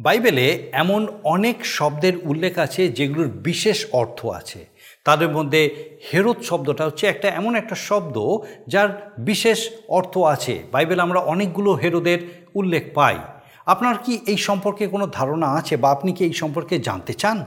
বাইবেলে এমন অনেক শব্দের উল্লেখ আছে যেগুলোর বিশেষ অর্থ আছে। তাদের মধ্যে হেরত শব্দটা হচ্ছে একটা এমন একটা শব্দ যার বিশেষ অর্থ আছে। বাইবেল আমরা অনেকগুলো হেরোদের উল্লেখ পাই। আপনার কি এই সম্পর্কে কোনো ধারণা আছে বা আপনি কি এই সম্পর্কে জানতে চান?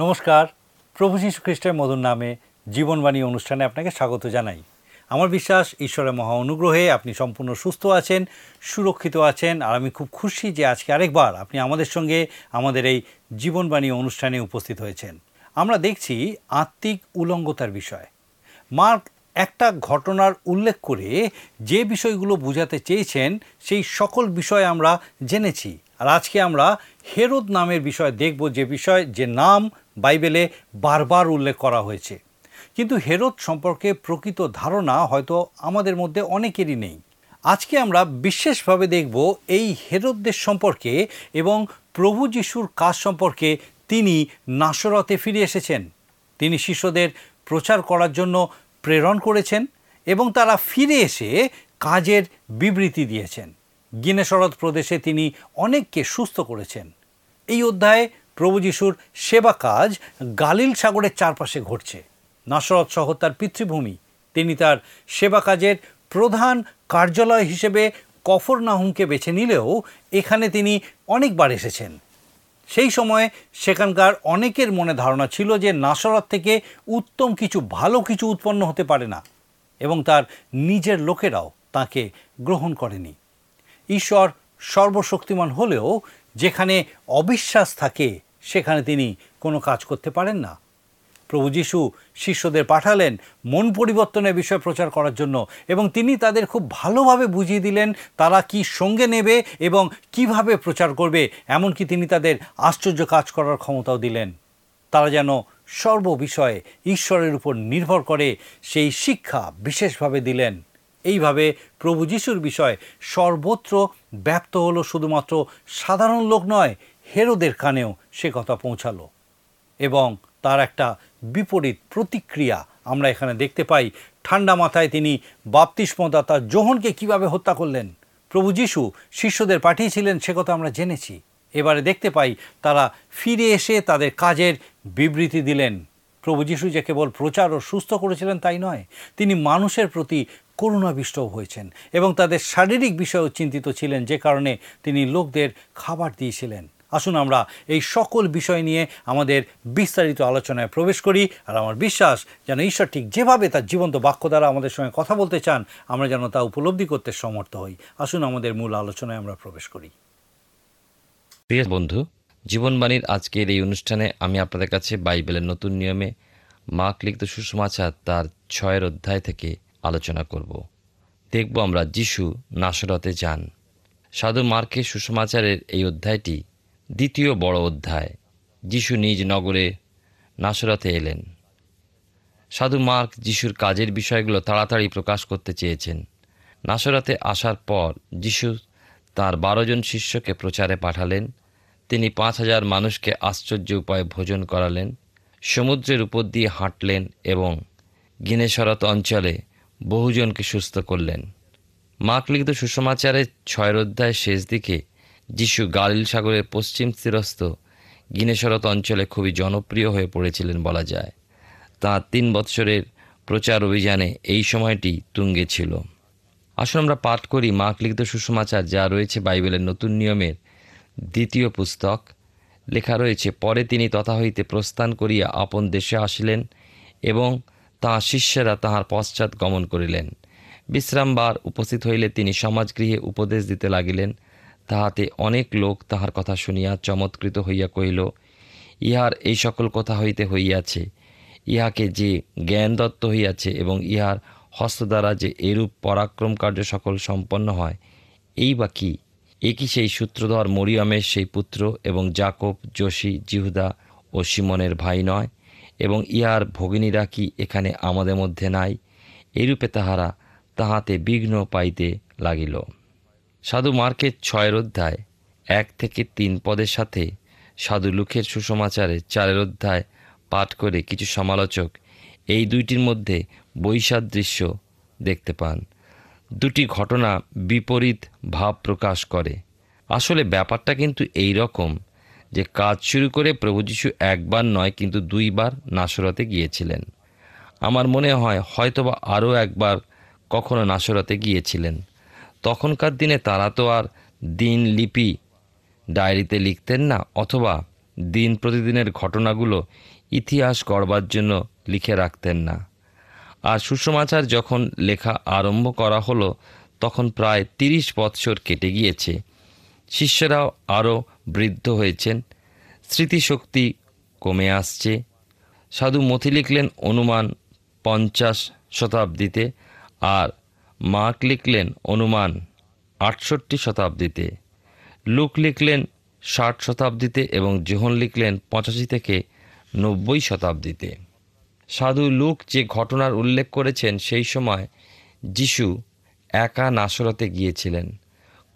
নমস্কার। প্রভু যীশু খ্রিস্টের মধুর নামে জীবনবাণী অনুষ্ঠানে আপনাকে স্বাগত জানাই। আমার বিশ্বাস, ঈশ্বরের মহা অনুগ্রহে আপনি সম্পূর্ণ সুস্থ আছেন, সুরক্ষিত আছেন, আর আমি খুব খুশি যে আজকে আরেকবার আপনি আমাদের সঙ্গে আমাদের এই জীবনবাণী অনুষ্ঠানে উপস্থিত হয়েছেন। আমরা দেখছি আত্মিক উলঙ্গতার বিষয়। মার্ক একটা ঘটনার উল্লেখ করে যে বিষয়গুলো বোঝাতে চেয়েছেন, সেই সকল বিষয় আমরা জেনেছি। আর আজকে আমরা হেরোদ নামের বিষয় দেখব, যে বিষয়, যে নাম বাইবেলে বারবার উল্লেখ করা হয়েছে। কিন্তু হেরোদ সম্পর্কে প্রকৃত ধারণা হয়তো আমাদের মধ্যে অনেকেরই নেই। আজকে আমরা বিশেষভাবে দেখব এই হেরোদদের সম্পর্কে এবং প্রভু যিশুর কাজ সম্পর্কে তিনি নাসরতে ফিরে এসেছেন। তিনি শিষ্যদের প্রচার করার জন্য প্রেরণ করেছেন এবং তারা ফিরে এসে কাজের বিবৃতি দিয়েছেন। গিনেশরদ প্রদেশে তিনি অনেককে সুস্থ করেছেন। এই অধ্যায়ে প্রভু যিশুর সেবা কাজ গালিল সাগরের চারপাশে ঘটছে। নাসরত সহ তার পিতৃভূমি। তিনি তার সেবা কাজের প্রধান কার্যালয় হিসেবে কফর নাহুমকে বেছে নিলেও এখানে তিনি অনেকবার এসেছেন। সেই সময়ে সেখানকার অনেকের মনে ধারণা ছিল যে নাসরত থেকে উত্তম কিছু ভালো কিছু উৎপন্ন হতে পারে না এবং তার নিজের লোকেরাও তাকে গ্রহণ করেনি। ঈশ্বর সর্বশক্তিমান হলেও যেখানে অবিশ্বাস থাকে, সেখানে তিনি কোনো কাজ করতে পারেন না। প্রভু যিশু শিষ্যদের পাঠালেন মন পরিবর্তনের বিষয় প্রচার করার জন্য এবং তিনি তাদের খুব ভালোভাবে বুঝিয়ে দিলেন তারা কি সঙ্গে নেবে এবং কীভাবে প্রচার করবে, এমনকি তিনি তাদের আশ্চর্য কাজ করার ক্ষমতাও দিলেন। তারা যেন সর্ববিষয়ে ঈশ্বরের উপর নির্ভর করে সেই শিক্ষা বিশেষভাবে দিলেন। এইভাবে প্রভু যিশুর বিষয় সর্বত্র ব্যপ্ত হলো শুধুমাত্র সাধারণ লোক নয়, হেরোদের কানেও সে কথা পৌঁছালো। এবং তার একটা বিপরীত প্রতিক্রিয়া আমরা এখানে দেখতে পাই। ঠান্ডা মাথায় তিনি বাপ্তিস্মদাতা জোহনকে কীভাবে হত্যা করলেন? প্রভু যিশু শিষ্যদের পাঠিয়েছিলেন, সে কথা আমরা জেনেছি। এবারে দেখতে পাই তারা ফিরে এসে তাদের কাজের বিবৃতি দিলেন। প্রভু যিশু যে কেবল প্রচার ও সুস্থ করেছিলেন তাই নয়, তিনি মানুষের প্রতি করুণাবিষ্টও হয়েছেন এবং তাদের শারীরিক বিষয়েও চিন্তিত ছিলেন, যে কারণে তিনি লোকদের খাবার দিয়েছিলেন। আসুন আমরা এই সকল বিষয় নিয়ে আমাদের বিস্তারিত আলোচনায় প্রবেশ করি আর আমার বিশ্বাস যেন ঈশ্বর ঠিক যেভাবে তার জীবন্ত বাক্য দ্বারা আমাদের সঙ্গে কথা বলতে চান, আমরা যেন তা উপলব্ধি করতে সমর্থ হই। আসুন আমাদের মূল আলোচনায় আমরা প্রবেশ করি। প্রিয় বন্ধু, জীবনবাণীর আজকের এই অনুষ্ঠানে আমি আপনাদের কাছে বাইবেলের নতুন নিয়মে মার্ক লিখিত সুষমাচার তার ছয়ের অধ্যায় থেকে আলোচনা করব। দেখব আমরা যিশু নাসরতে যান। সাধু মার্কে সুসমাচারের এই অধ্যায়টি দ্বিতীয় বড় অধ্যায়। যিশু নিজ নগরে নাসরতে এলেন। সাধু মার্ক যিশুর কাজের বিষয়গুলো তাড়াতাড়ি প্রকাশ করতে চেয়েছেন। নাসরাতে আসার পর যিশু তার বারো জন শিষ্যকে প্রচারে পাঠালেন। তিনি পাঁচ হাজার মানুষকে আশ্চর্য উপায়ে ভোজন করালেন। সমুদ্রের উপর দিয়ে হাঁটলেন এবং গিনেশরত অঞ্চলে বহুজনকে সুস্থ করলেন। মার্ক লিখিত সুসমাচারের ছয়ের অধ্যায় শেষ দিকে যিশু গালিল সাগরের পশ্চিম তীরস্থ গিনেশরত অঞ্চলে খুবই জনপ্রিয় হয়ে পড়েছিলেন বলা যায়। তাঁর তিন বৎসরের প্রচার অভিযানে এই সময়টি তুঙ্গে ছিল। আসুন আমরা পাঠ করি মার্ক লিখিত যা রয়েছে বাইবেলের নতুন নিয়মের দ্বিতীয় পুস্তক। লেখা রয়েছে, পরে তিনি তথা হইতে প্রস্থান করিয়া আপন দেশে আসিলেন এবং তাঁর শিষ্যেরা তাহার পশ্চাৎ গমন করিলেন। বিশ্রামবার উপস্থিত হইলে তিনি সমাজগৃহে উপদেশ দিতে লাগিলেন। তাহাতে অনেক লোক তাহার কথা শুনিয়া চমৎকৃত হইয়া কহিল, ইহার এই সকল কথা হইতে হইয়াছে। ইহাকে যে জ্ঞান দত্ত হইয়াছে এবং ইহার হস্ত দ্বারা যে এরূপ পরাক্রম কার্য সকল সম্পন্ন হয়, এই বা কি? এ কি সেই সূত্রধর মরিয়মের সেই পুত্র এবং জাকব, যোশী, জিহুদা ও সিমনের ভাই নয়? এবং ইহার ভগিনীরা কি এখানে আমাদের মধ্যে নাই? এইরূপে তাহারা তাহাতে বিঘ্ন পাইতে লাগিল। সাধু মার্কের ছয়ের অধ্যায়, এক থেকে তিন পদের সাথে সাধু লুখের সুসমাচারে চারের অধ্যায় পাঠ করে কিছু সমালোচক এই দুইটির মধ্যে বৈসাদৃশ্য দেখতে পান। দুটি ঘটনা বিপরীত ভাব প্রকাশ করে। আসলে ব্যাপারটা কিন্তু এই রকম যে কাজ শুরু করে প্রভু যিশু একবার নয়, কিন্তু দুইবার নাসরতে গিয়েছিলেন। আমার মনে হয় হয়তোবা আরও একবার কখনো নাসরতে গিয়েছিলেন। তখনকার দিনে তারা তো আর দিন লিপি ডায়েরিতে লিখতেন না, অথবা দিন প্রতিদিনের ঘটনাগুলো ইতিহাস গড়বার জন্য লিখে রাখতেন না। আর সুষমাচার যখন লেখা আরম্ভ করা হলো, তখন প্রায় তিরিশ বৎসর কেটে গিয়েছে। শিষ্যরাও আরও বৃদ্ধ হয়েছেন। স্মৃতিশক্তি কমে আসছে। সাধু মথি লিখলেন অনুমান পঞ্চাশ শতাব্দীতে আর মার্ক লিখলেন অনুমান আটষট্টি শতাব্দীতে। লুক লিখলেন ষাট শতাব্দীতে এবং জোহন লিখলেন পঁচাশি থেকে নব্বই শতাব্দীতে। সাধু লুক যে ঘটনার উল্লেখ করেছেন সেই সময় যিশু একা নাসরতে গিয়েছিলেন।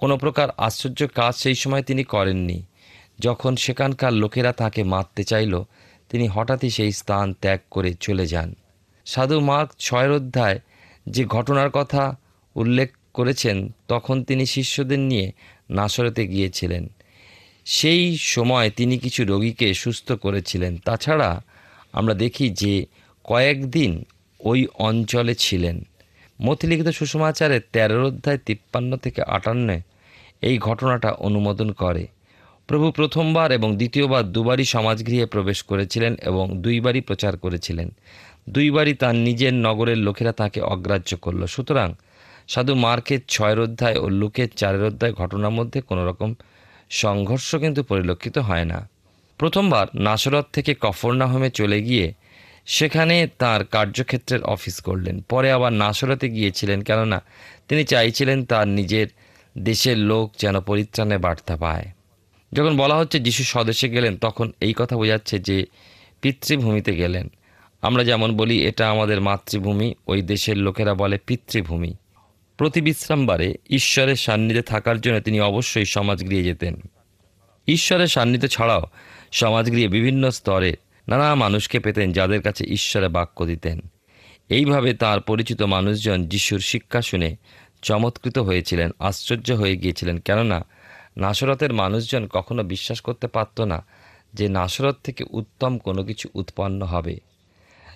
কোনো প্রকার আশ্চর্য কাজ সেই সময় তিনি করেননি। যখন সেখানকার লোকেরা তাকে মারতে চাইল, তিনি হঠাৎই সেই স্থান ত্যাগ করে চলে যান। সাধু মার্ক ছয়ের অধ্যায় যে ঘটনার কথা উল্লেখ করেছেন, তখন তিনি শিষ্যদের নিয়ে নাসরতে গিয়েছিলেন। সেই সময় তিনি কিছু রোগীকে সুস্থ করেছিলেন। তাছাড়া আমরা দেখি যে কয়েকদিন ওই অঞ্চলে ছিলেন। মতিলিখিত সুষমাচারের তেরোর অধ্যায় তিপ্পান্ন থেকে আটান্নে এই ঘটনাটা অনুমোদন করে। প্রভু প্রথমবার এবং দ্বিতীয়বার দুবারই সমাজগৃহে প্রবেশ করেছিলেন এবং দুইবারই প্রচার করেছিলেন। দুইবারই তার নিজের নগরের লোকেরা তাকে অগ্রাহ্য করল। সুতরাং সাধু মার্কের ছয়ের অধ্যায় ও লুকের চারের অধ্যায় ঘটনার মধ্যে কোনো রকম সংঘর্ষ কিন্তু পরিলক্ষিত হয় না। প্রথমবার নাসরত থেকে কফরনাহমে চলে গিয়ে সেখানে তার কার্যক্ষেত্রের অফিস করলেন। পরে আবার নাসরতে গিয়েছিলেন কেননা তিনি চাইছিলেন তার নিজের দেশের লোক যেন পরিত্রাণে বার্তা পায়। যখন বলা হচ্ছে যিশু স্বদেশে গেলেন, তখন এই কথা বোঝাচ্ছে যে পিতৃভূমিতে গেলেন। আমরা যেমন বলি, এটা আমাদের মাতৃভূমি, ওই দেশের লোকেরা বলে পিতৃভূমি। প্রতি বিশ্রামবারে ঈশ্বরের সান্নিধ্যে থাকার জন্য তিনি অবশ্যই সমাজগৃহে যেতেন। ঈশ্বরের সান্নিধ্য ছাড়াও সমাজগৃহে বিভিন্ন স্তরে নানা মানুষকে পেতেন যাদের কাছে ঈশ্বরে বাক্য দিতেন। এইভাবে তার পরিচিত মানুষজন যিশুর শিক্ষা শুনে চমৎকৃত হয়েছিলেন, আশ্চর্য হয়ে গিয়েছিলেন। কেননা, নাসরতের মানুষজন কখনো বিশ্বাস করতে পারত না যে নাসরত থেকে উত্তম কোনো কিছু উৎপন্ন হবে।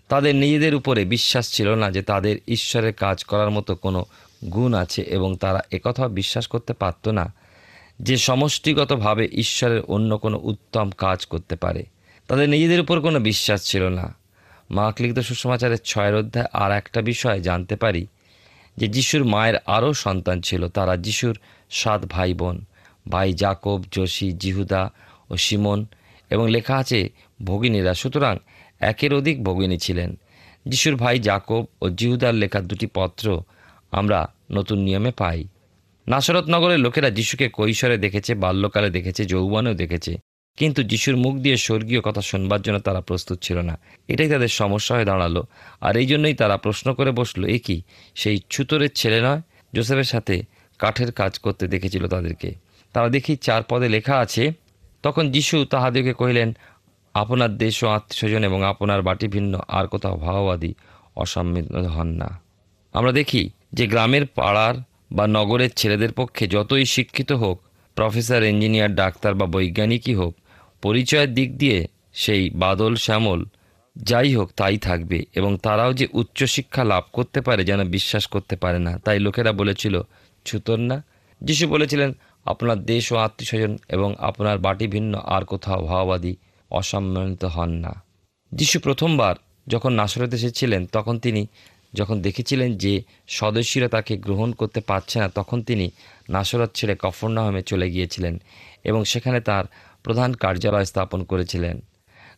তাদের নিজেদের উপরে বিশ্বাস ছিল না যে তাদের ঈশ্বরের কাজ করার মতো কোনো গুণ আছে এবং তারা একথাও বিশ্বাস করতে পারত না যে সমষ্টিগতভাবে ঈশ্বরের অন্য কোনো উত্তম কাজ করতে পারে। তাদের নিজেদের উপর কোনো বিশ্বাস ছিল না। মার্ক লিখিত সুষমাচারের ছয়ের অধ্যায় আর একটা বিষয় জানতে পারি। যে যিশুর মায়ের আরও সন্তান ছিল, তারা যিশুর সাত ভাই বোন ভাই জাকব যোশী, জিহুদা ও সিমন এবং লেখা আছে ভগিনীরা। সুতরাং একের অধিক ভগিনী ছিলেন। যিশুর ভাই জাকব ও জিহুদার লেখা দুটি পত্র আমরা নতুন নিয়মে পাই। নাসরত নগরের লোকেরা যিশুকে কৈশোরে দেখেছে, বাল্যকালে দেখেছে, যৌবনেও দেখেছে। কিন্তু যিশুর মুখ দিয়ে স্বর্গীয় কথা শুনবার জন্য তারা প্রস্তুত ছিল না। এটাই তাদের সমস্যা হয়ে দাঁড়াল। আর এই জন্যই তারা প্রশ্ন করে বসল, এ কি, সেই ছুতরের ছেলে নয়? জোসেফের সাথে কাঠের কাজ করতে দেখেছিল তাদেরকে। তারা দেখি চার পদে লেখা আছে, তখন যিশু তাহাদেরকে কহিলেন, আপনার দেশ ও আত্মীয়স্বজন এবং আপনার বাটি ভিন্ন, আর কোথাও ভাওবাদী অসম্মিত হন না। আমরা দেখি যে গ্রামের পাড়ার বা নগরের ছেলেদের পক্ষে যতই শিক্ষিত হোক, প্রফেসর, ইঞ্জিনিয়ার, ডাক্তার বা বৈজ্ঞানিকই হোক পরিচয়ের দিক দিয়ে সেই বাদল শ্যামল যাই হোক তাই থাকবে এবং তারাও যে উচ্চশিক্ষা লাভ করতে পারে যেন বিশ্বাস করতে পারে না, তাই লোকেরা বলেছিল, ছুতর না। যিশু বলেছিলেন, আপনার দেশ ও আত্মীয়স্বজন এবং আপনার বাটি ভিন্ন, আর কোথাও ভাওবাদী অসম্মানিত হন না। যিশু প্রথমবার যখন নাসরত এসেছিলেন, তখন তিনি যখন দেখেছিলেন যে সদস্যরা তাকে গ্রহণ করতে পারছে না, তখন তিনি নাসরত ছেড়ে কফরনাহমে চলে গিয়েছিলেন এবং সেখানে তার প্রধান কার্যালয় স্থাপন করেছিলেন।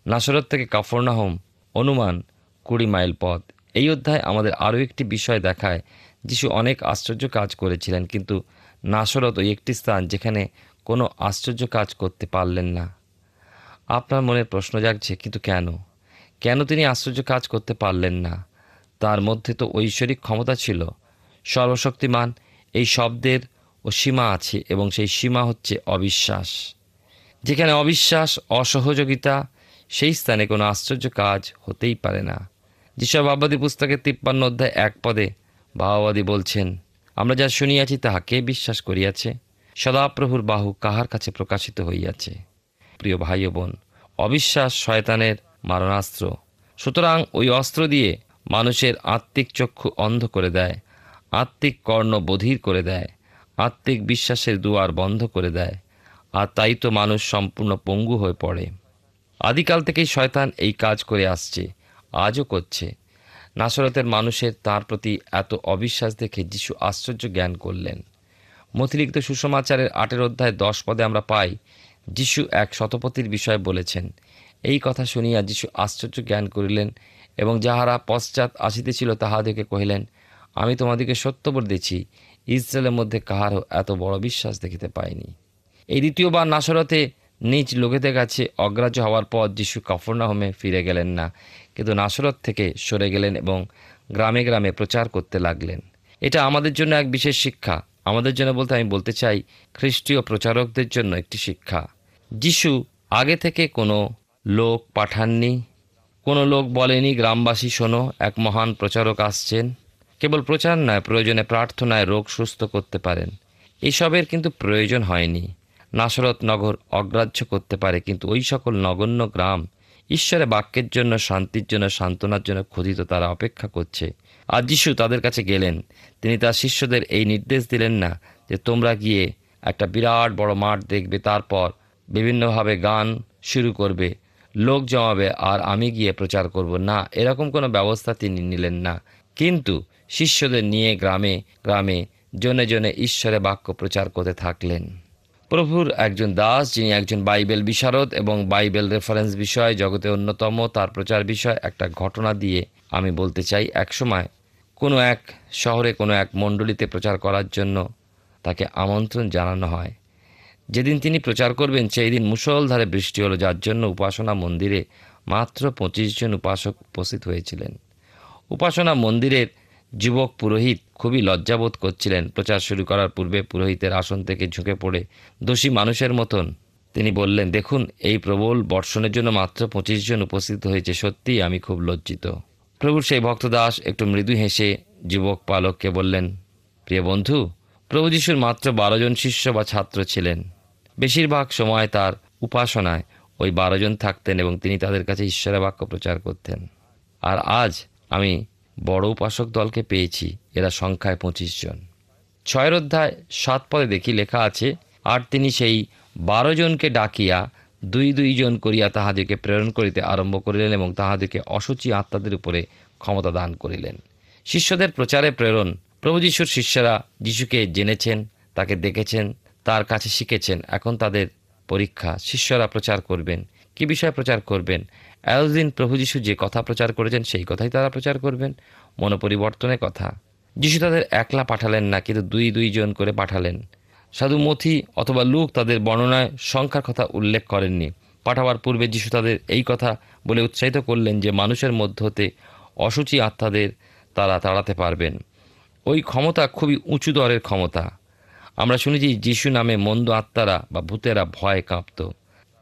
নাসরত থেকে কাফরনাহম অনুমান কুড়ি মাইল পথ। এই অধ্যায় আমাদের আরও একটি বিষয় দেখায়, যিশু অনেক আশ্চর্য কাজ করেছিলেন, কিন্তু নাসরত ওই একটি স্থান যেখানে কোনো আশ্চর্য কাজ করতে পারলেন না। আপনার মনে প্রশ্ন জাগছে, কিন্তু কেন? কেন তিনি আশ্চর্য কাজ করতে পারলেন না? তার মধ্যে তো ঐশ্বরিক ক্ষমতা ছিল। সর্বশক্তিমান, এই শব্দের ও সীমা আছে এবং সেই সীমা হচ্ছে অবিশ্বাস। যেখানে অবিশ্বাস, অসহযোগিতা, সেই স্থানে কোনো আশ্চর্য কাজ হতেই পারে না। যেসব আবাদী পুস্তকের তিপ্পান্ন অধ্যায় এক পদে ভাওবাদী বলছেন, আমরা যা শুনিয়াছি, তাহা কে বিশ্বাস করিয়াছে? সদাপ্রভুর বাহু কাহার কাছে প্রকাশিত হইয়াছে? প্রিয় ভাই বোন, অবিশ্বাস শয়তানের মারণাস্ত্র। সুতরাং ওই অস্ত্র দিয়ে মানুষের আত্মিক চক্ষু অন্ধ করে দেয়, আত্মিক কর্ণ বধির করে দেয়, আত্মিক বিশ্বাসের দুয়ার বন্ধ করে দেয়। আর তাই তো মানুষ সম্পূর্ণ পঙ্গু হয়ে পড়ে। আদিকাল থেকেই শয়তান এই কাজ করে আসছে, আজও করছে। নাসরতের মানুষের তার প্রতি এত অবিশ্বাস দেখে যিশু আশ্চর্য জ্ঞান করলেন। মতিরিক্ত সুষমাচারের আটের অধ্যায় দশ পদে আমরা পাই, যিশু এক শতপতির বিষয়ে বলেছেন, এই কথা শুনিয়া যিশু আশ্চর্য জ্ঞান করিলেন এবং যাহারা পশ্চাৎ আসিতেছিল তাহাদেরকে কহিলেন, আমি তোমাদিকে সত্য বলিতেছি ইসরায়েলের মধ্যে কাহারও এত বড় বিশ্বাস দেখিতে পাইনি এই দ্বিতীয়বার নাসরতে নিজ লোকেদের কাছে অগ্রাহ্য হওয়ার পর যিশু কাফরনাহমে ফিরে গেলেন না। কিন্তু নাসরত থেকে সরে গেলেন এবং গ্রামে গ্রামে প্রচার করতে লাগলেন। এটা আমাদের জন্য এক বিশেষ শিক্ষা। আমাদের জন্য বলতে আমি বলতে চাই, খ্রিস্টীয় প্রচারকদের জন্য একটি শিক্ষা। যিশু আগে থেকে কোনো লোক পাঠাননি। কোনো লোক বলেনি, গ্রামবাসী, শোনো, এক মহান প্রচারক আসছেন। কেবল প্রচার নয়, প্রয়োজনে প্রার্থনায় রোগ সুস্থ করতে পারেন। এসবের কিন্তু প্রয়োজন হয়নি। নাসরত নগর অগ্রাহ্য করতে পারে, কিন্তু ওই সকল নগণ্য গ্রাম ঈশ্বরের বাক্যের জন্য, শান্তির জন্য, সান্ত্বনার জন্য খোদিত, তারা অপেক্ষা করছে। আর যিশু তাদের কাছে গেলেন। তিনি তার শিষ্যদের এই নির্দেশ দিলেন না যে তোমরা গিয়ে একটা বিরাট বড় মাঠ দেখবে, তারপর বিভিন্নভাবে গান শুরু করবে, লোক জমাবে, আর আমি গিয়ে প্রচার করব। না, এরকম কোনো ব্যবস্থা তিনি নিলেন না। কিন্তু শিষ্যদের নিয়ে গ্রামে গ্রামে জনে জনে ঈশ্বরে বাক্য প্রচার করতে থাকলেন। প্রভুর একজন দাস, যিনি একজন বাইবেল বিশারদ এবং বাইবেল রেফারেন্স বিষয়, জগতে অন্যতম, তার প্রচার বিষয় একটা ঘটনা দিয়ে আমি বলতে চাই, একসময় কোনো এক শহরে কোনো এক মণ্ডলীতে প্রচার করার জন্য তাকে আমন্ত্রণ জানানো হয়। যেদিন তিনি প্রচার করবেন, সেই দিন মুষলধারে বৃষ্টি হলো, যার জন্য উপাসনা মন্দিরে মাত্র পঁচিশ জন উপাসক উপস্থিত হয়েছিলেন। উপাসনা মন্দিরের যুবক পুরোহিত খুবই লজ্জাবোধ করছিলেন। প্রচার শুরু করার পূর্বে পুরোহিতের আসন থেকে ঝুঁকে পড়ে দোষী মানুষের মতন। তিনি বললেন, দেখুন, এই প্রবল বর্ষণের জন্য মাত্র পঁচিশ জন উপস্থিত হয়েছে। সত্যিই আমি খুব লজ্জিত। প্রভুর সেই ভক্তদাস একটু মৃদু হেসে যুবক পালককে বললেন, প্রিয় বন্ধু, প্রভু যিশুর মাত্র বারো জন শিষ্য বা ছাত্র ছিলেন। বেশিরভাগ সময় তার উপাসনায় ওই বারো জন থাকতেন এবং তিনি তাদের কাছে ঈশ্বরের বাক্য প্রচার করতেন। আর আজ আমি বড় উপাসক দলকে পেয়েছি। এরা সংখ্যায় পঁচিশ জন। ছয়ের অধ্যায় সাত পদে দেখি লেখা আছে, আর তিনি সেই বারো জনকে ডাকিয়া দুই দুইজন করিয়া তাহাদিকে প্রেরণ করিতে আরম্ভ করিলেন এবং তাহাদিকে অসুচি আত্মাদের উপরে ক্ষমতা দান করিলেন। শিষ্যদের প্রচারে প্রেরণ। প্রভু যিশুর শিষ্যরা যিশুকে জেনেছেন, তাকে দেখেছেন, তার কাছে শিখেছেন। এখন তাদের পরীক্ষা। শিষ্যরা প্রচার করবেন। কি বিষয়ে প্রচার করবেন? এতদিন প্রভু যিশু যে কথা প্রচার করেছেন, সেই কথাই তারা প্রচার করবেন। মনোপরিবর্তনের কথা। যিশু তাদের একলা পাঠালেন না, কিন্তু দুই দুইজন করে পাঠালেন। সাধু মথি অথবা লুক তাদের বর্ণনায় সংখ্যার কথা উল্লেখ করেননি। পাঠাবার পূর্বে যিশু তাদের এই কথা বলে উৎসাহিত করলেন যে মানুষের মধ্য হতে অসুচি আত্মাদের তারা তাড়াতে পারবেন। ওই ক্ষমতা খুবই উঁচু দরের ক্ষমতা। আমরা শুনেছি যিশু নামে মন্দ আত্মারা বা ভূতেরা ভয়ে কাঁপত।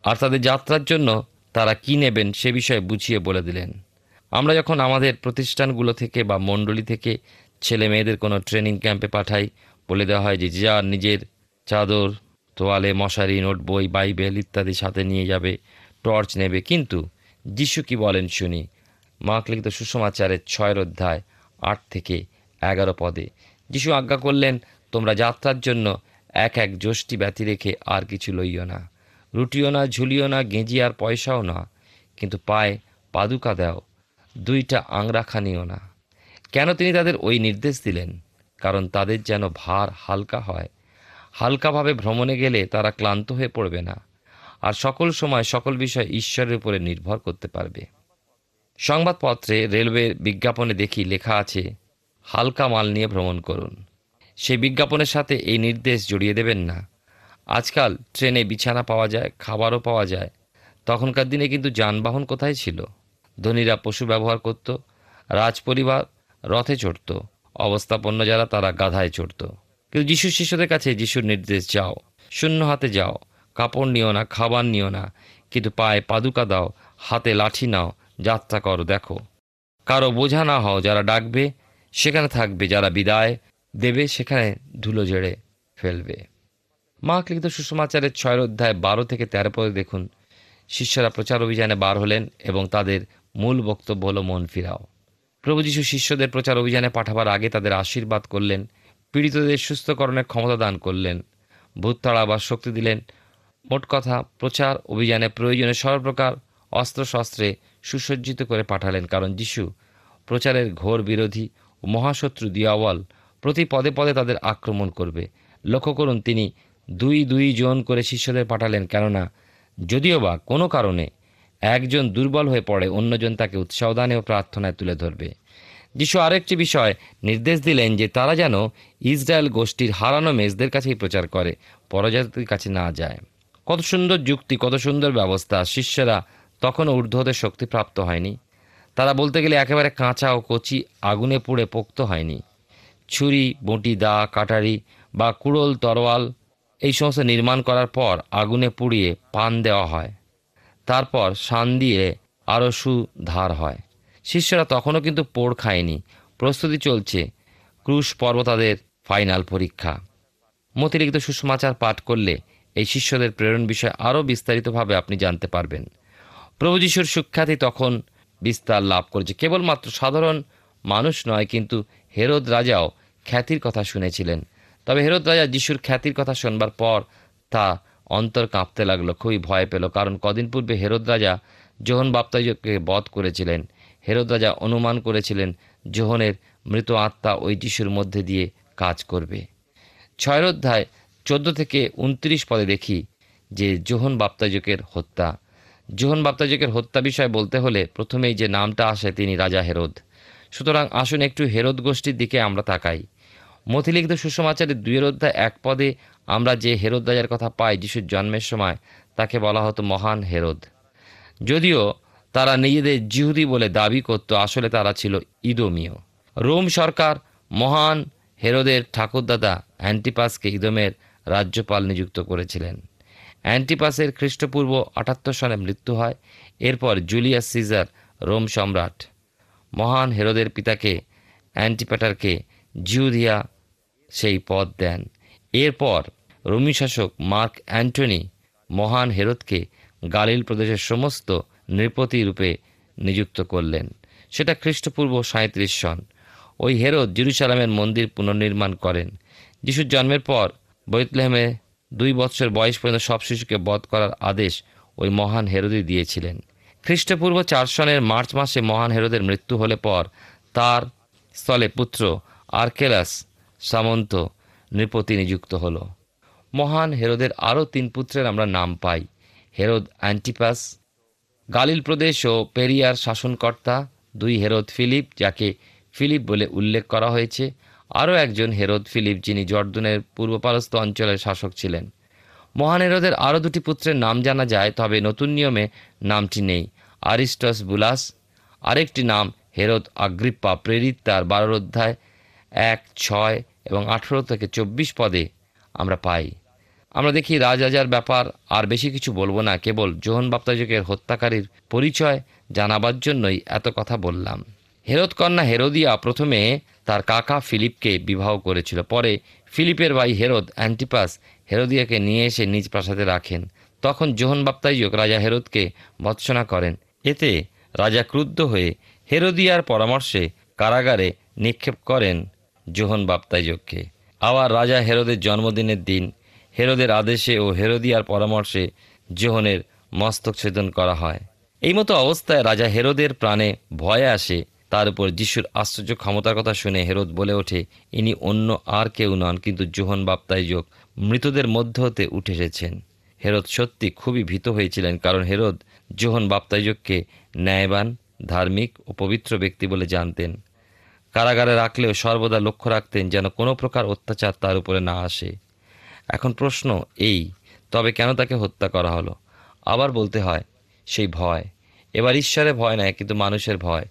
আর তাদের যাত্রার জন্য তারা কি নেবেন সে বিষয়ে বুঝিয়ে বলে দিলেন। আমরা যখন আমাদের প্রতিষ্ঠানগুলো থেকে বা মণ্ডলী থেকে ছেলে মেয়েদের কোনো ট্রেনিং ক্যাম্পে পাঠাই, বলে দেওয়া হয় যে, যা নিজের চাদর, তোয়ালে, মশারি, নোট বই, বাইবেল ইত্যাদি সাথে নিয়ে যাবে, টর্চ নেবে। কিন্তু যিশু কি বলেন শুনি, মার্ক লিখিত সুসমাচারের ছয়ের অধ্যায় আট থেকে এগারো পদে। যিশু আজ্ঞা করলেন, তোমরা যাত্রার জন্য এক এক যষ্টি ব্যতি রেখে আর কিছু লইও না। রুটিও না, ঝুলিও না গেঁজি আর পয়সাও না। কিন্তু পায়ে পাদুকা দাও, দুইটা আংরাখা নিও না। কেন তিনি তাদের ওই নির্দেশ দিলেন? কারণ তাদের যেন ভার হালকা হয়। হালকাভাবে ভ্রমণে গেলে তারা ক্লান্ত হয়ে পড়বে না। আর সকল সময় সকল বিষয় ঈশ্বরের উপরে নির্ভর করতে পারবে। সংবাদপত্রে রেলওয়ের বিজ্ঞাপনে দেখি লেখা আছে, হালকা মাল নিয়ে ভ্রমণ করুন। সেই বিজ্ঞাপনের সাথে এই নির্দেশ জড়িয়ে দেবেন না। আজকাল ট্রেনে বিছানা পাওয়া যায়, খাবারও পাওয়া যায়। তখনকার দিনে কিন্তু যানবাহন কোথায় ছিল? ধনীরা পশু ব্যবহার করত, রাজপরিবার রথে চড়ত, অবস্থাপন্ন যারা তারা গাধায় চড়ত। কিন্তু যিশুর শিষ্যদের কাছে যিশুর নির্দেশ, যাও, শূন্য হাতে যাও, কাপড় নিও না, খাবার নিও না, কিন্তু পায়ে পাদুকা দাও, হাতে লাঠি নাও, যাত্রা করো, দেখো। কারও বোঝা না হও যারা ডাকবে, সেখানে থাকবে, যারা বিদায় দেবে, সেখানে ধুলো ঝেড়ে ফেলবে। মা লিখিত সুষমাচারের ছয়ের অধ্যায় বারো থেকে তেরো পদে দেখুন। শিষ্যরা প্রচার অভিযানে বার হলেন এবং তাদের মূল বক্তব্য হলো মন ফিরাও। প্রভু যীশু শিষ্যদের প্রচার অভিযানে পাঠাবার আগে তাদের আশীর্বাদ করলেন, পীড়িতদের সুস্থকরণের ক্ষমতা দান করলেন, ভূত তাড়াবার শক্তি দিলেন। মোট কথা, প্রচার অভিযানে প্রয়োজনে সর্বপ্রকার অস্ত্রশস্ত্রে সুসজ্জিত করে পাঠালেন, কারণ যিশু প্রচারের ঘোর বিরোধী ও মহাশত্রু দিয়াওয়াল প্রতি পদে পদে তাদের আক্রমণ করবে। লক্ষ্য করুন, তিনি দুই দুই জন করে শিষ্যদের পাঠালেন, কেননা যদিও বা কোনো কারণে একজন দুর্বল হয়ে পড়ে, অন্যজন তাকে উৎসাহদানে ও প্রার্থনায় তুলে ধরবে। যিশু আরেকটি বিষয় নির্দেশ দিলেন যে তারা যেন ইসরায়েল গোষ্ঠীর হারানো মেজদের কাছেই প্রচার করে, পরজাতির কাছে না যায়। কত সুন্দর যুক্তি, কত সুন্দর ব্যবস্থা, শিষ্যরা তখনও ঊর্ধ্বদের শক্তি প্রাপ্ত হয়নি। তারা বলতে গেলে একেবারে কাঁচা ও কচি, আগুনে পুড়ে পোক্ত হয়নি। ছুরি, বঁটি, দা, কাটারি বা কুড়োল, তরোয়াল এই সমস্ত নির্মাণ করার পর আগুনে পুড়িয়ে পান দেওয়া হয়। তারপর শান দিয়ে আরও সুধার হয়। শিষ্যরা তখনও কিন্তু পোড় খায়নি। প্রস্তুতি চলছে। ক্রুশ পর্ব তাদের ফাইনাল পরীক্ষা। মতিলিখিত সুষমাচার পাঠ করলে এই শিষ্যদের প্রেরণ বিষয়ে আরও বিস্তারিতভাবে আপনি জানতে পারবেন। প্রভু যিশুর সুখ্যাতি তখন বিস্তার লাভ করেছে। কেবলমাত্র সাধারণ মানুষ নয়, কিন্তু হেরোদ রাজাও খ্যাতির কথা শুনেছিলেন। তবে হেরোদ রাজা যিশুর খ্যাতির কথা শোনবার পর তা অন্তর কাঁপতে লাগল, খুবই ভয় পেল, কারণ কদিন পূর্বে হেরোদ রাজা যোহন বাপ্তাজকে বধ করেছিলেন। হেরোদ রাজা অনুমান করেছিলেন যোহনের মৃত আত্মা ওই যিশুর মধ্যে দিয়ে কাজ করবে। ছয়ের অধ্যায় চোদ্দ থেকে উনত্রিশ পদে দেখি যে যোহন বাপ্তাজকের হত্যা। যোহন বাপ্তাজকের হত্যা বিষয়ে বলতে হলে প্রথমেই যে নামটা আসে তিনি রাজা হেরোদ। সুতরাং আসুন একটু হেরোদ গোষ্ঠীর দিকে আমরা তাকাই। মথিলিখিত সুষমাচারের দুইয়ের অধ্যায় এক পদে আমরা যে হেরোদ রাজার কথা পাই, যিশুর জন্মের সময়, তাকে বলা হতো মহান হেরোদ। যদিও তারা নিজেদের জিহুদি বলে দাবি করত, আসলে তারা ছিল ইদোমীয়। রোম সরকার মহান হেরোদের ঠাকুরদাদা অ্যান্টিপাসকে ইদোমের রাজ্যপাল নিযুক্ত করেছিলেন। অ্যান্টিপাসের খ্রিস্টপূর্ব আটাত্তর সনে মৃত্যু হয়, এরপর জুলিয়াস সিজার রোম সম্রাট। মহান হেরোদের পিতাকে, অ্যান্টিপ্যাটারকে জিউদিয়া সেই পদ দেন। এরপর রোমি শাসক মার্ক অ্যান্টনি মহান হেরোদকে গালিল প্রদেশের সমস্ত নৃপতি রূপে নিযুক্ত করলেন। সেটা খ্রিস্টপূর্ব সাঁত্রিশ সন। ওই হেরোদ জেরুসালামের মন্দির পুনর্নির্মাণ করেন। যিশুর জন্মের পর বৈতলেহেমে দুই বৎসর বয়স পর্যন্ত সব শিশুকে বধ করার আদেশ ওই মহান হেরোদই দিয়েছিলেন। খ্রিস্টপূর্ব চার সনের মার্চ মাসে মহান হেরোদের মৃত্যু হলে পর তার স্থলে পুত্র আর্কেলাস সামন্ত নৃপতি নিযুক্ত হল। মহান হেরোদের আরও তিন পুত্রের আমরা নাম পাই। হেরোদ অ্যান্টিপাস, গালিল প্রদেশ ও পেরিয়ার শাসনকর্তা, দুই হেরোদ ফিলিপ, যাকে ফিলিপ বলে উল্লেখ করা হয়েছে। আরও একজন হেরোদ ফিলিপ যিনি জর্দনের পূর্বপারস্ত অঞ্চলের শাসক ছিলেন। মহান হেরোদের আরও দুটি পুত্রের নাম জানা যায়, তবে নতুন নিয়মে নামটি নেই। আরিস্টস বুলাস, আরেকটি নাম হেরোদ আগ্রিপ্পা, প্রেরিত তার বারোর অধ্যায় এক, ছয় এবং আঠেরো থেকে চব্বিশ পদে আমরা পাই। আমরা দেখি রাজরাজার ব্যাপার, আর বেশি কিছু বলব না, কেবল যোহন বাপ্তাজকের হত্যাকারীর পরিচয় জানাবার জন্যই এত কথা বললাম। হেরোদ কন্যা হেরোদিয়া প্রথমে তার কাকা ফিলিপকে বিবাহ করেছিল, পরে ফিলিপের ভাই হেরোদ অ্যান্টিপাস হেরোদিয়াকে নিয়ে এসে নিজ প্রাসাদে রাখেন। তখন যোহন বাপ্তাইজক রাজা হেরোদকে ভৎসনা করেন। এতে রাজা ক্রুদ্ধ হয়ে হেরোদিয়ার পরামর্শে কারাগারে নিক্ষেপ করেন যোহন বাপ্তাইজককে। আবার রাজা হেরোদের জন্মদিনের দিন, হেরোদের আদেশে ও হেরোদিয়ার পরামর্শে জোহনের মস্তক ছেদন করা হয়। এই মতো অবস্থায় রাজা হেরোদের প্রাণে ভয় আসে, তার উপর যিশুর আশ্চর্য ক্ষমতার কথা শুনে হেরোদ বলে ওঠে, ইনি অন্য আর কেউ নন, কিন্তু যোহন বাপ্তাইজক মৃতদের মধ্য হতে উঠে এসেছেন। হেরোদ সত্যি খুবই ভীত হয়েছিলেন, কারণ হেরোদ যোহন বাপ্তাইজককে ন্যায়বান, ধার্মিক ও পবিত্র ব্যক্তি বলে জানতেন। কারাগারে রাখলেও সর্বদা লক্ষ্য রাখতেন যেন কোনো প্রকার অত্যাচার তার উপরে না আসে। এখন প্রশ্ন এই, তবে কেন তাকে হত্যা করা হলো? আবার বলতে হয়, সেই ভয়। এবার ঈশ্বরের ভয় নয়, কিন্তু মানুষের ভয়।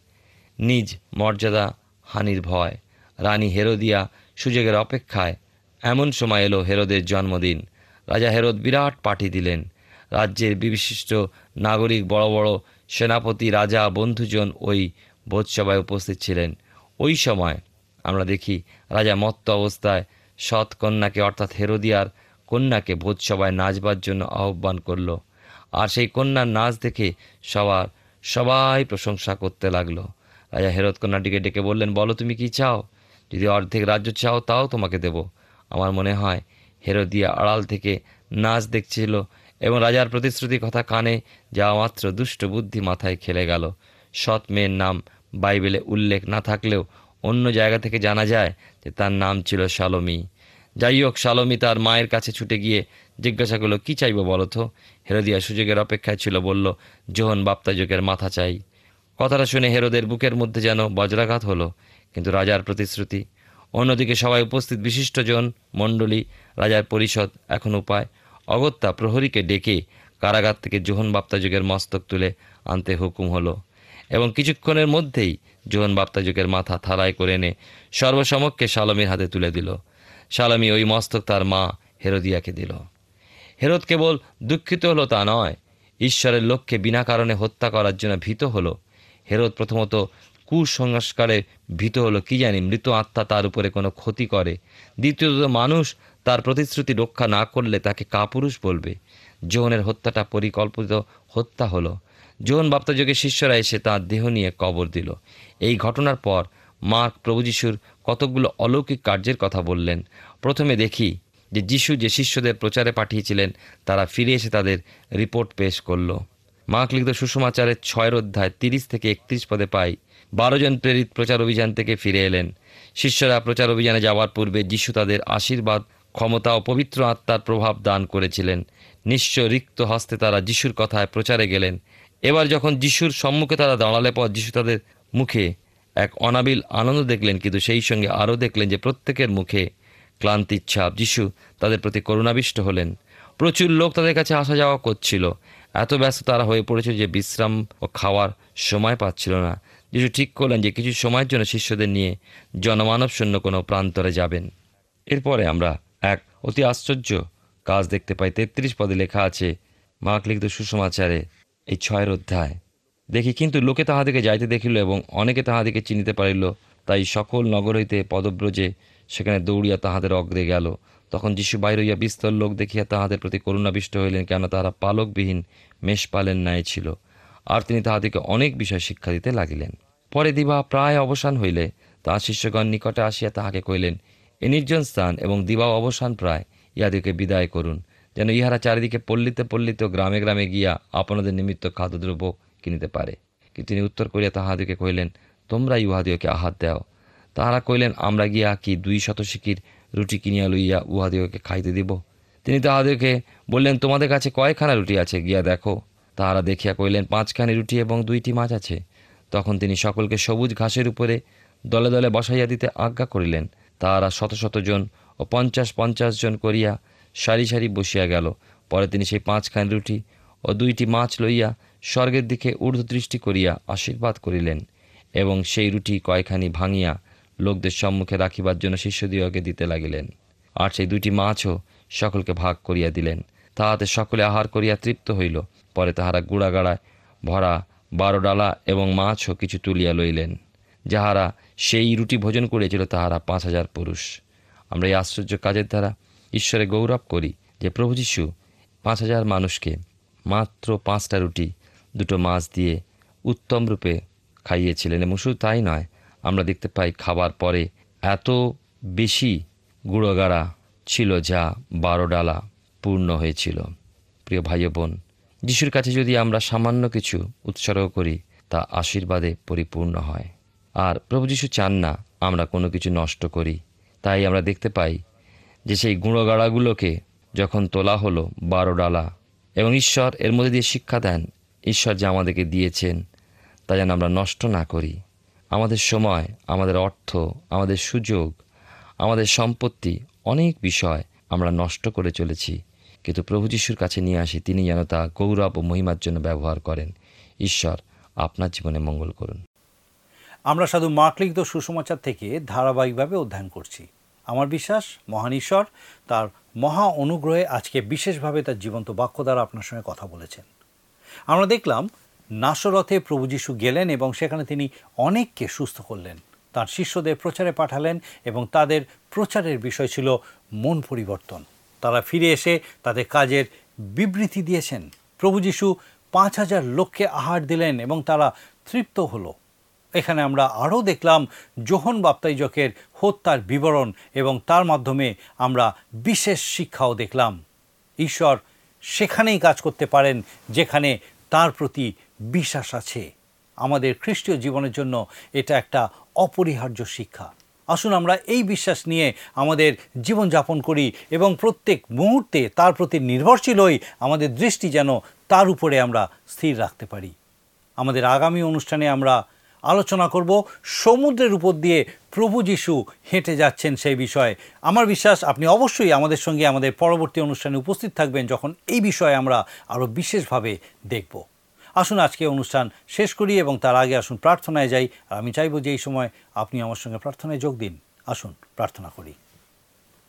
নিজ মর্যাদা, হানির ভয়। রানী হেরোদিয়া সুযোগের অপেক্ষায় এমন সময় এলো হেরোদের জন্মদিন। রাজা হেরোদ বিরাট পার্টি দিলেন। রাজ্যের বিশিষ্ট নাগরিক বড় বড় সেনাপতি, রাজা, বন্ধুজন ওই বোধসভায় উপস্থিত ছিলেন। ওই সময় আমরা দেখি রাজা মত্ত অবস্থায় সৎ কন্যাকে অর্থাৎ হেরোদিয়ার কন্যাকে ভোজসভায় নাচবার জন্য আহ্বান করল। আর সেই কন্যার নাচ দেখে সবার সবাই প্রশংসা করতে লাগল। রাজা হেরত কন্যাটিকে ডেকে বললেন, বলো তুমি কি চাও? যদি অর্ধেক রাজ্য চাও, তাও তোমাকে দেব। আমার মনে হয় হেরোদিয়া আড়াল থেকে নাচ দেখছিল এবং রাজার প্রতিশ্রুতি কথা কানে যাওয়া মাত্র দুষ্ট বুদ্ধি মাথায় খেলে গেল। সৎ মেয়ের নাম বাইবেলে উল্লেখ না থাকলেও অন্য জায়গা থেকে জানা যায় যে তার নাম ছিল শালমী। যাই হোক, শালমী তার মায়ের কাছে ছুটে গিয়ে জিজ্ঞাসা করল, কী চাইব বলো তো? হেরোদিয়া সুযোগের অপেক্ষায় ছিল, বলল যোহন বাপ্তাযোগের মাথা চাই। কথাটা শুনে হেরোদের বুকের মধ্যে যেন বজ্রাঘাত হলো, কিন্তু রাজার প্রতিশ্রুতি। অন্যদিকে সবাই উপস্থিত বিশিষ্টজন মণ্ডলী, রাজার পরিষদ এখন উপায়। অগত্যা প্রহরীকে ডেকে কারাগার থেকে জোহন বাপ্তাযুগের মস্তক তুলে আনতে হুকুম হলো। এবং কিছুক্ষণের মধ্যেই জোহন বাপ্তাযুগের মাথা থালায় করে এনে সর্বসমক্ষে শালমীর হাতে তুলে দিল। শালমী ওই মস্তক তার মা হেরোদিয়াকে দিল। হেরোদ কেবল দুঃখিত হলো তা নয়, ঈশ্বরের লক্ষ্যে বিনা কারণে হত্যা করার জন্য ভীত হলো। হেরোদ প্রথমত কুসংস্কারে ভীত হলো, কি জানি, মৃত আত্মা তার উপরে কোনো ক্ষতি করে। দ্বিতীয়ত মানুষ তার প্রতিশ্রুতি রক্ষা না করলে তাকে কাপুরুষ বলবে। জোহনের হত্যাটা পরিকল্পিত হত্যা হলো। জোহন বাপ্তাযোগের শিষ্যরা এসে তাঁর দেহ নিয়ে কবর দিল। এই ঘটনার পর মার্ক প্রভু যিশুর কতকগুলো অলৌকিক কার্যের কথা বললেন। প্রথমে দেখি যে যিশু যে শিষ্যদের প্রচারে পাঠিয়েছিলেন, তারা ফিরে এসে তাদের রিপোর্ট পেশ করল। মার্ক লিখিত সুষমাচারের ছয়ের অধ্যায় তিরিশ থেকে একত্রিশ পদে পাই, বারো জন প্রেরিত প্রচার অভিযান থেকে ফিরে এলেন। শিষ্যরা প্রচার অভিযানে যাওয়ার পূর্বে যিশু তাদের আশীর্বাদ, ক্ষমতা ও পবিত্র আত্মার প্রভাব দান করেছিলেন। নিশ্চয় রিক্ত হস্তে তারা যিশুর কথায় প্রচারে গেলেন। এবার যখন যিশুর সম্মুখে তারা দাঁড়ালে পর যিশু তাদের মুখে এক অনাবিল আনন্দ দেখলেন, কিন্তু সেই সঙ্গে আরও দেখলেন যে প্রত্যেকের মুখে ক্লান্তির ছাপ। যিশু তাদের প্রতি করুণাবিষ্ট হলেন। প্রচুর লোক তাদের কাছে আসা যাওয়া করছিল। এত ব্যস্ত তারা হয়ে পড়েছিল যে বিশ্রাম ও খাওয়ার সময় পাচ্ছিল না। যিশু ঠিক করলেন যে কিছু সময়ের জন্য শিষ্যদের নিয়ে জনমানব শূন্য কোনো প্রান্তরে যাবেন। এরপরে আমরা এক অতি আশ্চর্য কাজ দেখতে পাই। তেত্রিশ পদে লেখা আছে, মার্ক লিখিত সুসমাচারে এই ছয়ের অধ্যায়। দেখি, কিন্তু লোকে তাহাদিকে যাইতে দেখিল এবং অনেকে তাহাদিকে চিনিতে পারিল। তাই সকল নগর হইতে পদব্রজে সেখানে দৌড়িয়া তাহাদের অগ্রে গেল। তখন যিশু বাইর হইয়া বিস্তর লোক দেখিয়া তাহাদের প্রতি করুণাবিষ্ট হইলেন কেন তাহারা পালকবিহীন, মেষ পালেন ন্যায় ছিল। আর তিনি তাহাদিকে অনেক বিষয় শিক্ষা দিতে লাগিলেন। পরে দিবা প্রায় অবসান হইলে, তাহার শিষ্যগণ নিকটে আসিয়া তাহাকে কহিলেন, এ নির্জন স্থান এবং দিবা অবসান প্রায় ইহাদিকে বিদায় করুন। যেন ইহারা চারিদিকে পল্লীতে পল্লীতে গ্রামে গ্রামে গিয়া আপনাদের নিমিত্ত খাদ্যদ্রব্য কিনিতে পারে। কিন্তু তিনি উত্তর করিয়া তাহাদিকে কহিলেন, তোমরা ইহাদিওকে আহাত দাও। তাহারা কহিলেন, আমরা গিয়া কি দুই শত শিকির রুটি কিনিয়া লইয়া উহাদিওকে খাইতে দিব? তিনি তাহাদেরকে বললেন, তোমাদের কাছে কয়খানা রুটি আছে, গিয়া দেখো। তাহারা দেখিয়া কহিলেন, পাঁচখানি রুটি এবং দুইটি মাছ আছে। তখন তিনি সকলকে সবুজ ঘাসের উপরে দলে দলে বসাইয়া দিতে আজ্ঞা করিলেন। তাহারা শত শত জন ও পঞ্চাশ পঞ্চাশ জন করিয়া সারি সারি বসিয়া গেল। পরে তিনি সেই পাঁচখানি রুটি ও দুইটি মাছ লইয়া স্বর্গের দিকে ঊর্ধ্বদৃষ্টি করিয়া আশীর্বাদ করিলেন এবং সেই রুটি কয়খানি ভাঙিয়া লোকদের সম্মুখে রাখিবার জন্য শিষ্যদিগকে দিতে লাগিলেন। আর সেই দুইটি মাছও সকলকে ভাগ করিয়া দিলেন। তাহাতে সকলে আহার করিয়া তৃপ্ত হইল। পরে তাহারা গুড়াগাড়ায় ভরা বারো ডালা এবং মাছও কিছু তুলিয়া লইলেন। যাহারা সেই রুটি ভোজন করিয়াছিল তাহারা পাঁচ হাজার পুরুষ। আমরা এই আশ্চর্য কাজের দ্বারা ঈশ্বরে গৌরব করি যে প্রভু যীশু পাঁচ হাজার মানুষকে মাত্র পাঁচটা রুটি, দুটো মাছ দিয়ে উত্তম রূপে খাইয়েছিলেন। এবং শুধু তাই নয়, আমরা দেখতে পাই খাবার পরে এত বেশি গুঁড়োগাড়া ছিল যা বারো ডালা পূর্ণ হয়েছিল। প্রিয় ভাই বোন, যিশুর কাছে যদি আমরা সামান্য কিছু উৎসর্গ করি, তা আশীর্বাদে পরিপূর্ণ হয়। আর প্রভু যিশু চান না আমরা কোনো কিছু নষ্ট করি। তাই আমরা দেখতে পাই যে সেই গুঁড়োগাড়াগুলোকে যখন তোলা হলো বারো ডালা, এবং ঈশ্বর এর মধ্যে দিয়ে শিক্ষা দেন, ঈশ্বর যে আমাদেরকে দিয়েছেন, তা যেন আমরা নষ্ট না করি। আমাদের সময়, আমাদের অর্থ, আমাদের সুযোগ, আমাদের সম্পত্তি অনেক বিষয় আমরা নষ্ট করে চলেছি। কিন্তু প্রভু যিশুর কাছে নিয়ে আসি, তিনি যেন তা গৌরব ও মহিমার জন্য ব্যবহার করেন। ঈশ্বর আপনার জীবনে মঙ্গল করুন। আমরা সাধু মার্কলিখিত সুসমাচার থেকে ধারাবাহিকভাবে অধ্যয়ন করছি। আমার বিশ্বাস, মহান ঈশ্বর তার মহা অনুগ্রহে আজকে বিশেষভাবে তার জীবন্ত বাক্য দ্বারা আপনার সঙ্গে কথা বলেছেন। আমরা দেখলাম নাসরথে প্রভু যিশু গেলেন এবং সেখানে তিনি অনেককে সুস্থ করলেন। তার শিষ্যদের প্রচারে পাঠালেন এবং তাদের প্রচারের বিষয় ছিল মন পরিবর্তন। তারা ফিরে এসে তাদের কাজের বিবৃতি দিয়েছেন। প্রভু যিশু পাঁচ হাজার লোককে আহার দিলেন এবং তারা তৃপ্ত হলো। এখানে আমরা আরও দেখলাম জোহন বাপ্তাইজকের হত্যার বিবরণ এবং তার মাধ্যমে আমরা বিশেষ শিক্ষাও দেখলাম। ঈশ্বর সেখানেই কাজ করতে পারেন যেখানে তার প্রতি বিশ্বাস আছে। আমাদের খ্রিস্টীয় জীবনের জন্য এটা একটা অপরিহার্য শিক্ষা। আসুন আমরা এই বিশ্বাস নিয়ে আমাদের জীবনযাপন করি এবং প্রত্যেক মুহূর্তে তার প্রতি নির্ভরশীল হই, আমাদের দৃষ্টি যেন তার উপরে আমরা স্থির রাখতে পারি। আমাদের আগামী অনুষ্ঠানে আমরা আলোচনা করব সমুদ্রের উপর দিয়ে প্রভু যিশু হেঁটে যাচ্ছেন সেই বিষয়ে। আমার বিশ্বাস, আপনি অবশ্যই আমাদের সঙ্গে আমাদের পরবর্তী অনুষ্ঠানে উপস্থিত থাকবেন যখন এই বিষয়ে আমরা আরও বিশেষভাবে দেখব। আসুন, আজকে অনুষ্ঠান শেষ করি এবং তার আগে আসুন, প্রার্থনায় যাই। আর আমি চাইব যে এই সময় আপনি আমার সঙ্গে প্রার্থনায় যোগ দিন। আসুন, প্রার্থনা করি।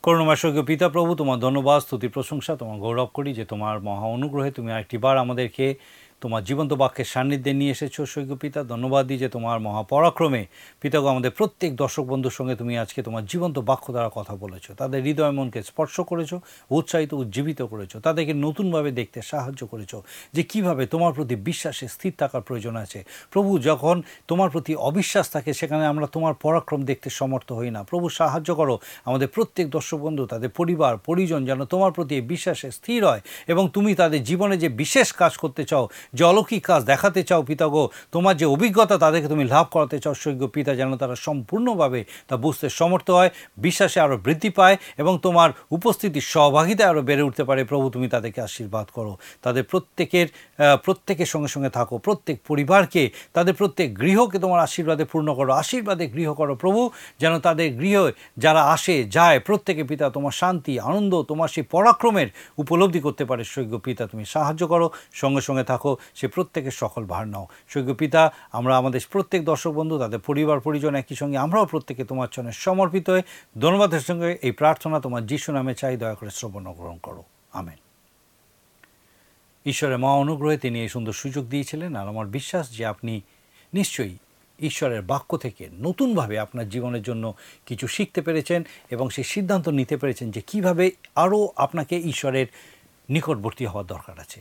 করুণাময় স্বর্গীয় পিতা প্রভু, তোমার ধন্যবাদ, স্তুতি প্রশংসা, তোমার গৌরব করি যে তোমার মহা অনুগ্রহে তুমি আরেকটি বার আমাদেরকে তোমার জীবন্ত বাক্যের সান্নিধ্যে নিয়ে এসেছ স্বর্গীয় পিতা। ধন্যবাদ দিই যে তোমার মহাপরাক্রমে পিতাগো আমাদের প্রত্যেক দর্শক বন্ধুর সঙ্গে তুমি আজকে তোমার জীবন্ত বাক্য দ্বারা কথা বলেছ। তাদের হৃদয় মনকে স্পর্শ করেছ, উৎসাহিত, উজ্জীবিত করেছ। তাদেরকে নতুনভাবে দেখতে সাহায্য করেছ যে কীভাবে তোমার প্রতি বিশ্বাসে স্থির থাকার প্রয়োজন আছে। প্রভু, যখন তোমার প্রতি অবিশ্বাস থাকে, সেখানে আমরা তোমার পরাক্রম দেখতে সমর্থ হই না। প্রভু, সাহায্য করো। আমাদের প্রত্যেক দর্শক বন্ধু, তাদের পরিবার, পরিজন যেন তোমার প্রতি বিশ্বাসে স্থির হয় এবং তুমি তাদের জীবনে যে বিশেষ কাজ করতে চাও যে অলৌকিক কাজ দেখাতে চাও পিতাগো তোমার যে অভিজ্ঞতা, তাদেরকে তুমি লাভ করাতে চাও। সৈক্য পিতা যেন তারা সম্পূর্ণভাবে তা বুঝতে সমর্থ হয়, বিশ্বাসে আরও বৃদ্ধি পায় এবং তোমার উপস্থিতির সহভাগিতায় আরও বেড়ে উঠতে পারে। প্রভু, তুমি তাদেরকে আশীর্বাদ করো। তাদের প্রত্যেকের প্রত্যেকের সঙ্গে সঙ্গে থাকো। প্রত্যেক পরিবারকে, তাদের প্রত্যেক গৃহকে তোমার আশীর্বাদে পূর্ণ করো। আশীর্বাদে গৃহ করো প্রভু, যেন তাদের গৃহ যারা আসে, যায় প্রত্যেকে পিতা তোমার শান্তি, আনন্দ, তোমার সেই পরাক্রমের উপলব্ধি করতে পারে। সৈক্য পিতা, তুমি সাহায্য করো। সঙ্গে সঙ্গে থাকো। সে প্রত্যেকের সকল ভার নাও। সৈক্য পিতা, আমরা আমাদের প্রত্যেক দর্শক বন্ধু, তাদের পরিবার, পরিজন একই সঙ্গে আমরাও প্রত্যেকে তোমার চরণে সমর্পিত হয়ে ধন্যবাদের সঙ্গে এই প্রার্থনা তোমার যিশু নামে চাই, দয়া করে শ্রবণ গ্রহণ করো। আমেন। ঈশ্বরের মহা অনুগ্রহে তিনি এই সুন্দর সুযোগ দিয়েছিলেন, আর আমার বিশ্বাস যে আপনি নিশ্চয়ই ঈশ্বরের বাক্য থেকে নতুনভাবে আপনার জীবনের জন্য কিছু শিখতে পেরেছেন এবং সেই সিদ্ধান্ত নিতে পেরেছেন যে কীভাবে আরও আপনাকে ঈশ্বরের নিকটবর্তী হওয়ার দরকার আছে।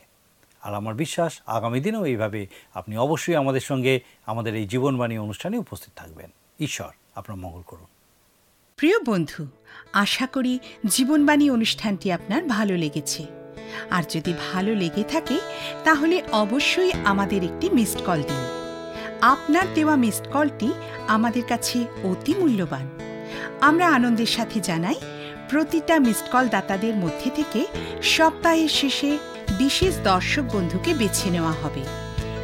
আর আমার বিশ্বাস আগামী দিনেও এইভাবে আপনি অবশ্যই আমাদের সঙ্গে আমাদের এই জীবনবাণী অনুষ্ঠানে উপস্থিত থাকবেন। ঈশ্বর আপনার মঙ্গল করুন। প্রিয় বন্ধু, আশা করি জীবনবাণী অনুষ্ঠানটি আপনার ভালো লেগেছে। আর যদি ভালো লেগে থাকে, তাহলে অবশ্যই আমাদের একটি মিসড কল দিন। আপনার দেওয়া মিসড কলটি আমাদের কাছে অতি মূল্যবান। আমরা আনন্দের সাথে জানাই, প্রতিটা মিসড কল দাতাদের মধ্যে থেকে সপ্তাহের শেষে বিশেষ দর্শক বন্ধুকে বেছে নেওয়া হবে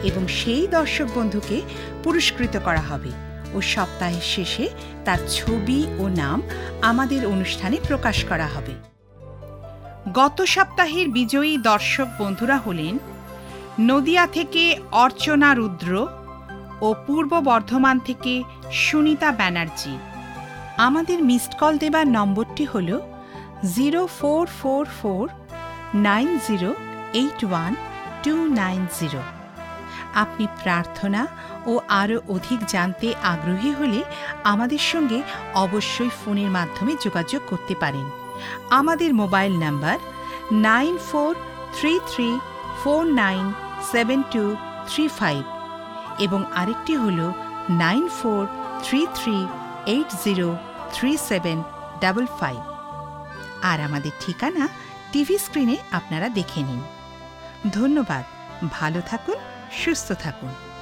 এবং সেই দর্শক বন্ধুকে পুরস্কৃত করা হবে ও সপ্তাহের শেষে তার ছবি ও নাম আমাদের অনুষ্ঠানে প্রকাশ করা হবে। গত সপ্তাহের বিজয়ী দর্শক বন্ধুরা হলেন নদিয়া থেকে অর্চনা রুদ্র ও পূর্ব বর্ধমান থেকে সুনিতা ব্যানার্জি। আমাদের মিসড কল দেবার নম্বরটি হল zero four four four nine zero eight one two nine zero আপনি প্রার্থনা ও আরও অধিক জানতে আগ্রহী হলে আমাদের সঙ্গে অবশ্যই ফোনের মাধ্যমে যোগাযোগ করতে পারেন। আমাদের mobile number nine four three three four nine seven two three five এবং আরেকটি হল nine four three three eight zero three seven double five আর আমাদের ঠিকানা টিভি স্ক্রিনে আপনারা দেখে নিন। ধন্যবাদ। ভালো থাকুন সুস্থ থাকুন।